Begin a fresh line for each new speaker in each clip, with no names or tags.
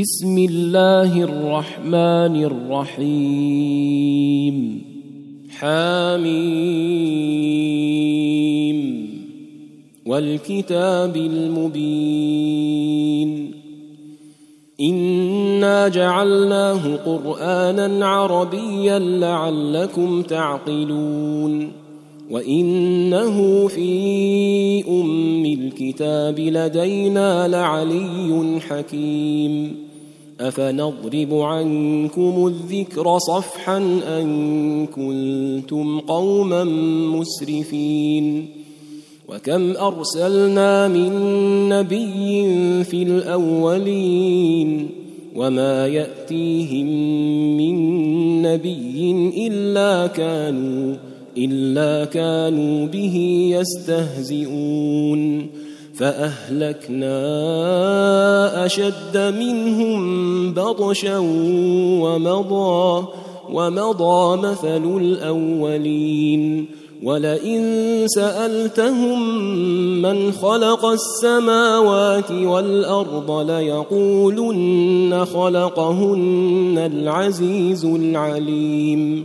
بسم الله الرحمن الرحيم. حاميم. والكتاب المبين. إنا جعلناه قرآنا عربيا لعلكم تعقلون. وإنه في أم الكتاب لدينا لعلي حكيم. أفنضرب عنكم الذكر صفحا أن كنتم قوما مسرفين وكم أرسلنا من نبي في الأولين وما يأتيهم من نبي إلا كانوا إلا كانوا به يستهزئون فأهلكنا أشد منهم بطشا ومضى ومضى مثل الأولين. ولئن سألتهم من خلق السماوات والأرض ليقولن خلقهن العزيز العليم.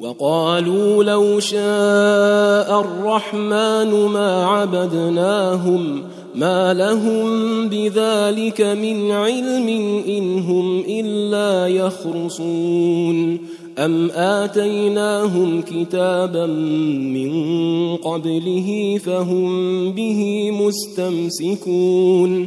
وقالوا لو شاء الرحمن ما عبدناهم ما لهم بذلك من علم إن هم إلا يخرصون. أم آتيناهم كتابا من قبله فهم به مستمسكون.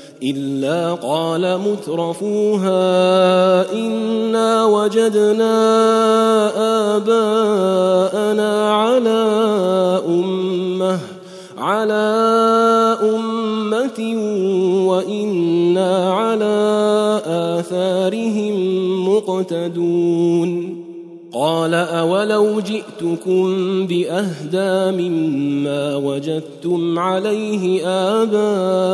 إلا قال مترفوها إنا وجدنا آباءنا على أمة على أمة وإنا على آثارهم مقتدون. قال أولو جئتكم بأهدى مما وجدتم عليه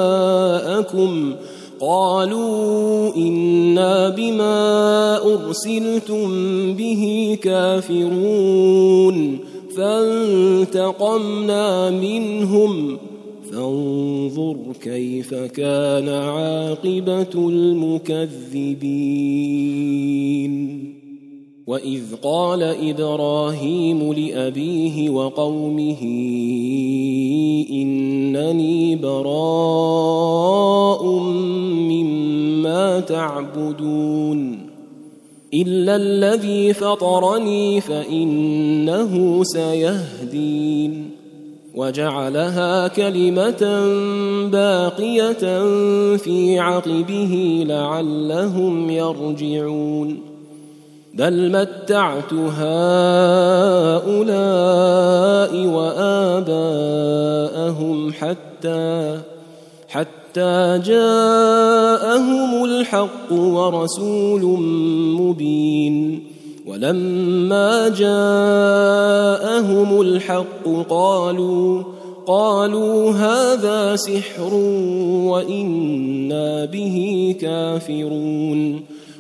آباءكم قالوا إنا بما أرسلتم به كافرون فانتقمنا منهم فانظر كيف كان عاقبة المكذبين واذ قال إبراهيم لابيه وقومه انني براء مما تعبدون الا الذي فطرني فانه سيهدين وجعلها كلمه باقيه في عقبه لعلهم يرجعون بل متعت هؤلاء واباءهم حتى حتى جاءهم الحق ورسول مبين. ولما جاءهم الحق قالوا قالوا هذا سحر وأنا به كافرون.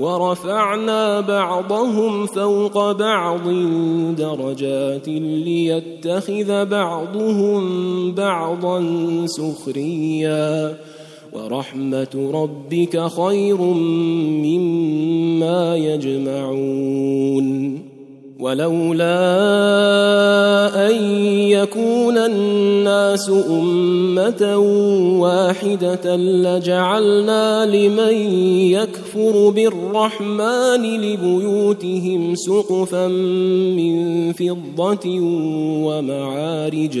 ورفعنا بعضهم فوق بعض درجات ليتخذ بعضهم بعضا سخريا. ورحمة ربك خير مما يجمعون. ولولا أن يكون الناس أمة واحدة لجعلنا لمن يكفر بالرحمن لبيوتهم سقفا من فضة ومعارج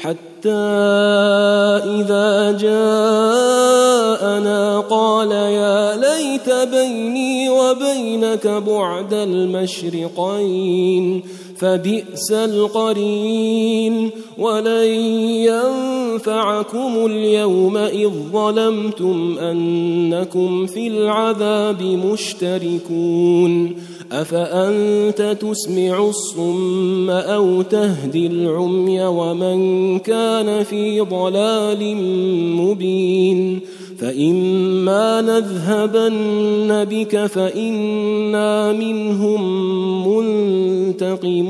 حتى إذا جاءنا قال يا ليت بيني وبينك بعد المشرقين. فبئس القرين. ولن ينفعكم اليوم اذ ظلمتم انكم في العذاب مشتركون. افانت تسمع الصم أو تهدي العمي ومن كان في ضلال مبين. فإما نذهبن بك فإنا منهم منتقمون.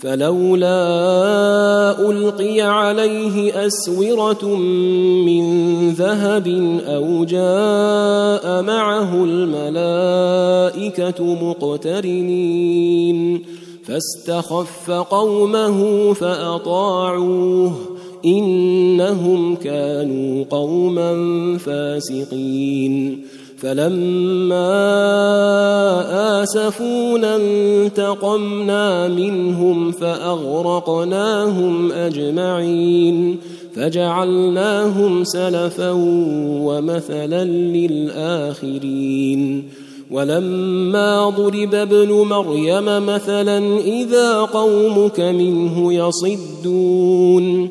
فلولا ألقي عليه أسورة من ذهب أو جاء معه الملائكة مقترنين فاستخف قومه فأطاعوه إنهم كانوا قوما فاسقين فلما آسفونا انتقمنا منهم فأغرقناهم أجمعين فجعلناهم سلفا ومثلا للآخرين ولما ضرب ابن مريم مثلا إذا قومك منه يصدون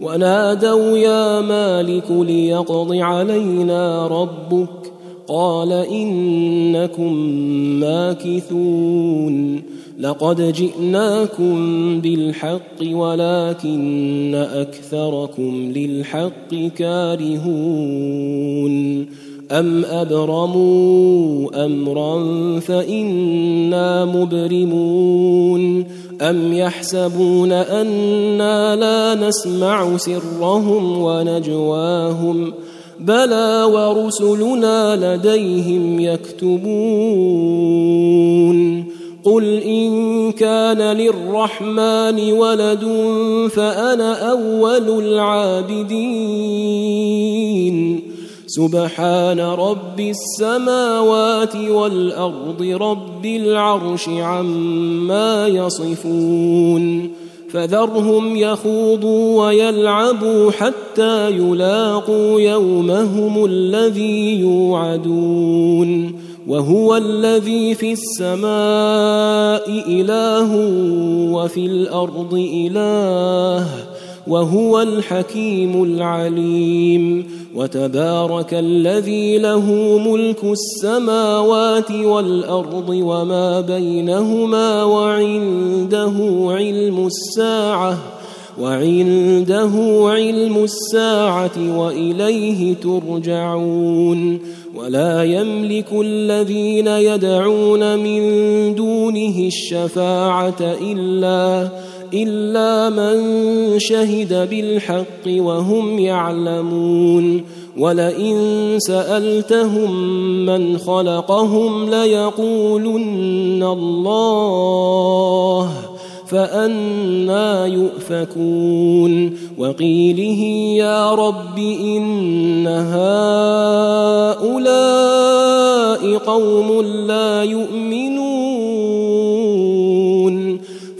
ونادوا يا مالك ليقض علينا ربك قال إنكم ماكثون لقد جئناكم بالحق ولكن أكثركم للحق كارهون أم أبرموا أمرا فإنا مبرمون ام يحسبون أنا لا نسمع سرهم ونجواهم بلى ورسلنا لديهم يكتبون قل ان كان للرحمن ولد فانا اول العابدين سبحان رب السماوات والأرض رب العرش عما يصفون فذرهم يخوضوا ويلعبوا حتى يلاقوا يومهم الذي يوعدون وهو الذي في السماء إله وفي الأرض إله وهو الحكيم العليم وتبارك الذي له ملك السماوات والأرض وما بينهما وعنده علم الساعة وعنده علم الساعة وإليه ترجعون ولا يملك الذين يدعون من دونه الشفاعة إلا إلا من شهد بالحق وهم يعلمون ولئن سألتهم من خلقهم ليقولن الله فأنا يؤفكون وقيله يا رب إن هؤلاء قوم لا يؤمنون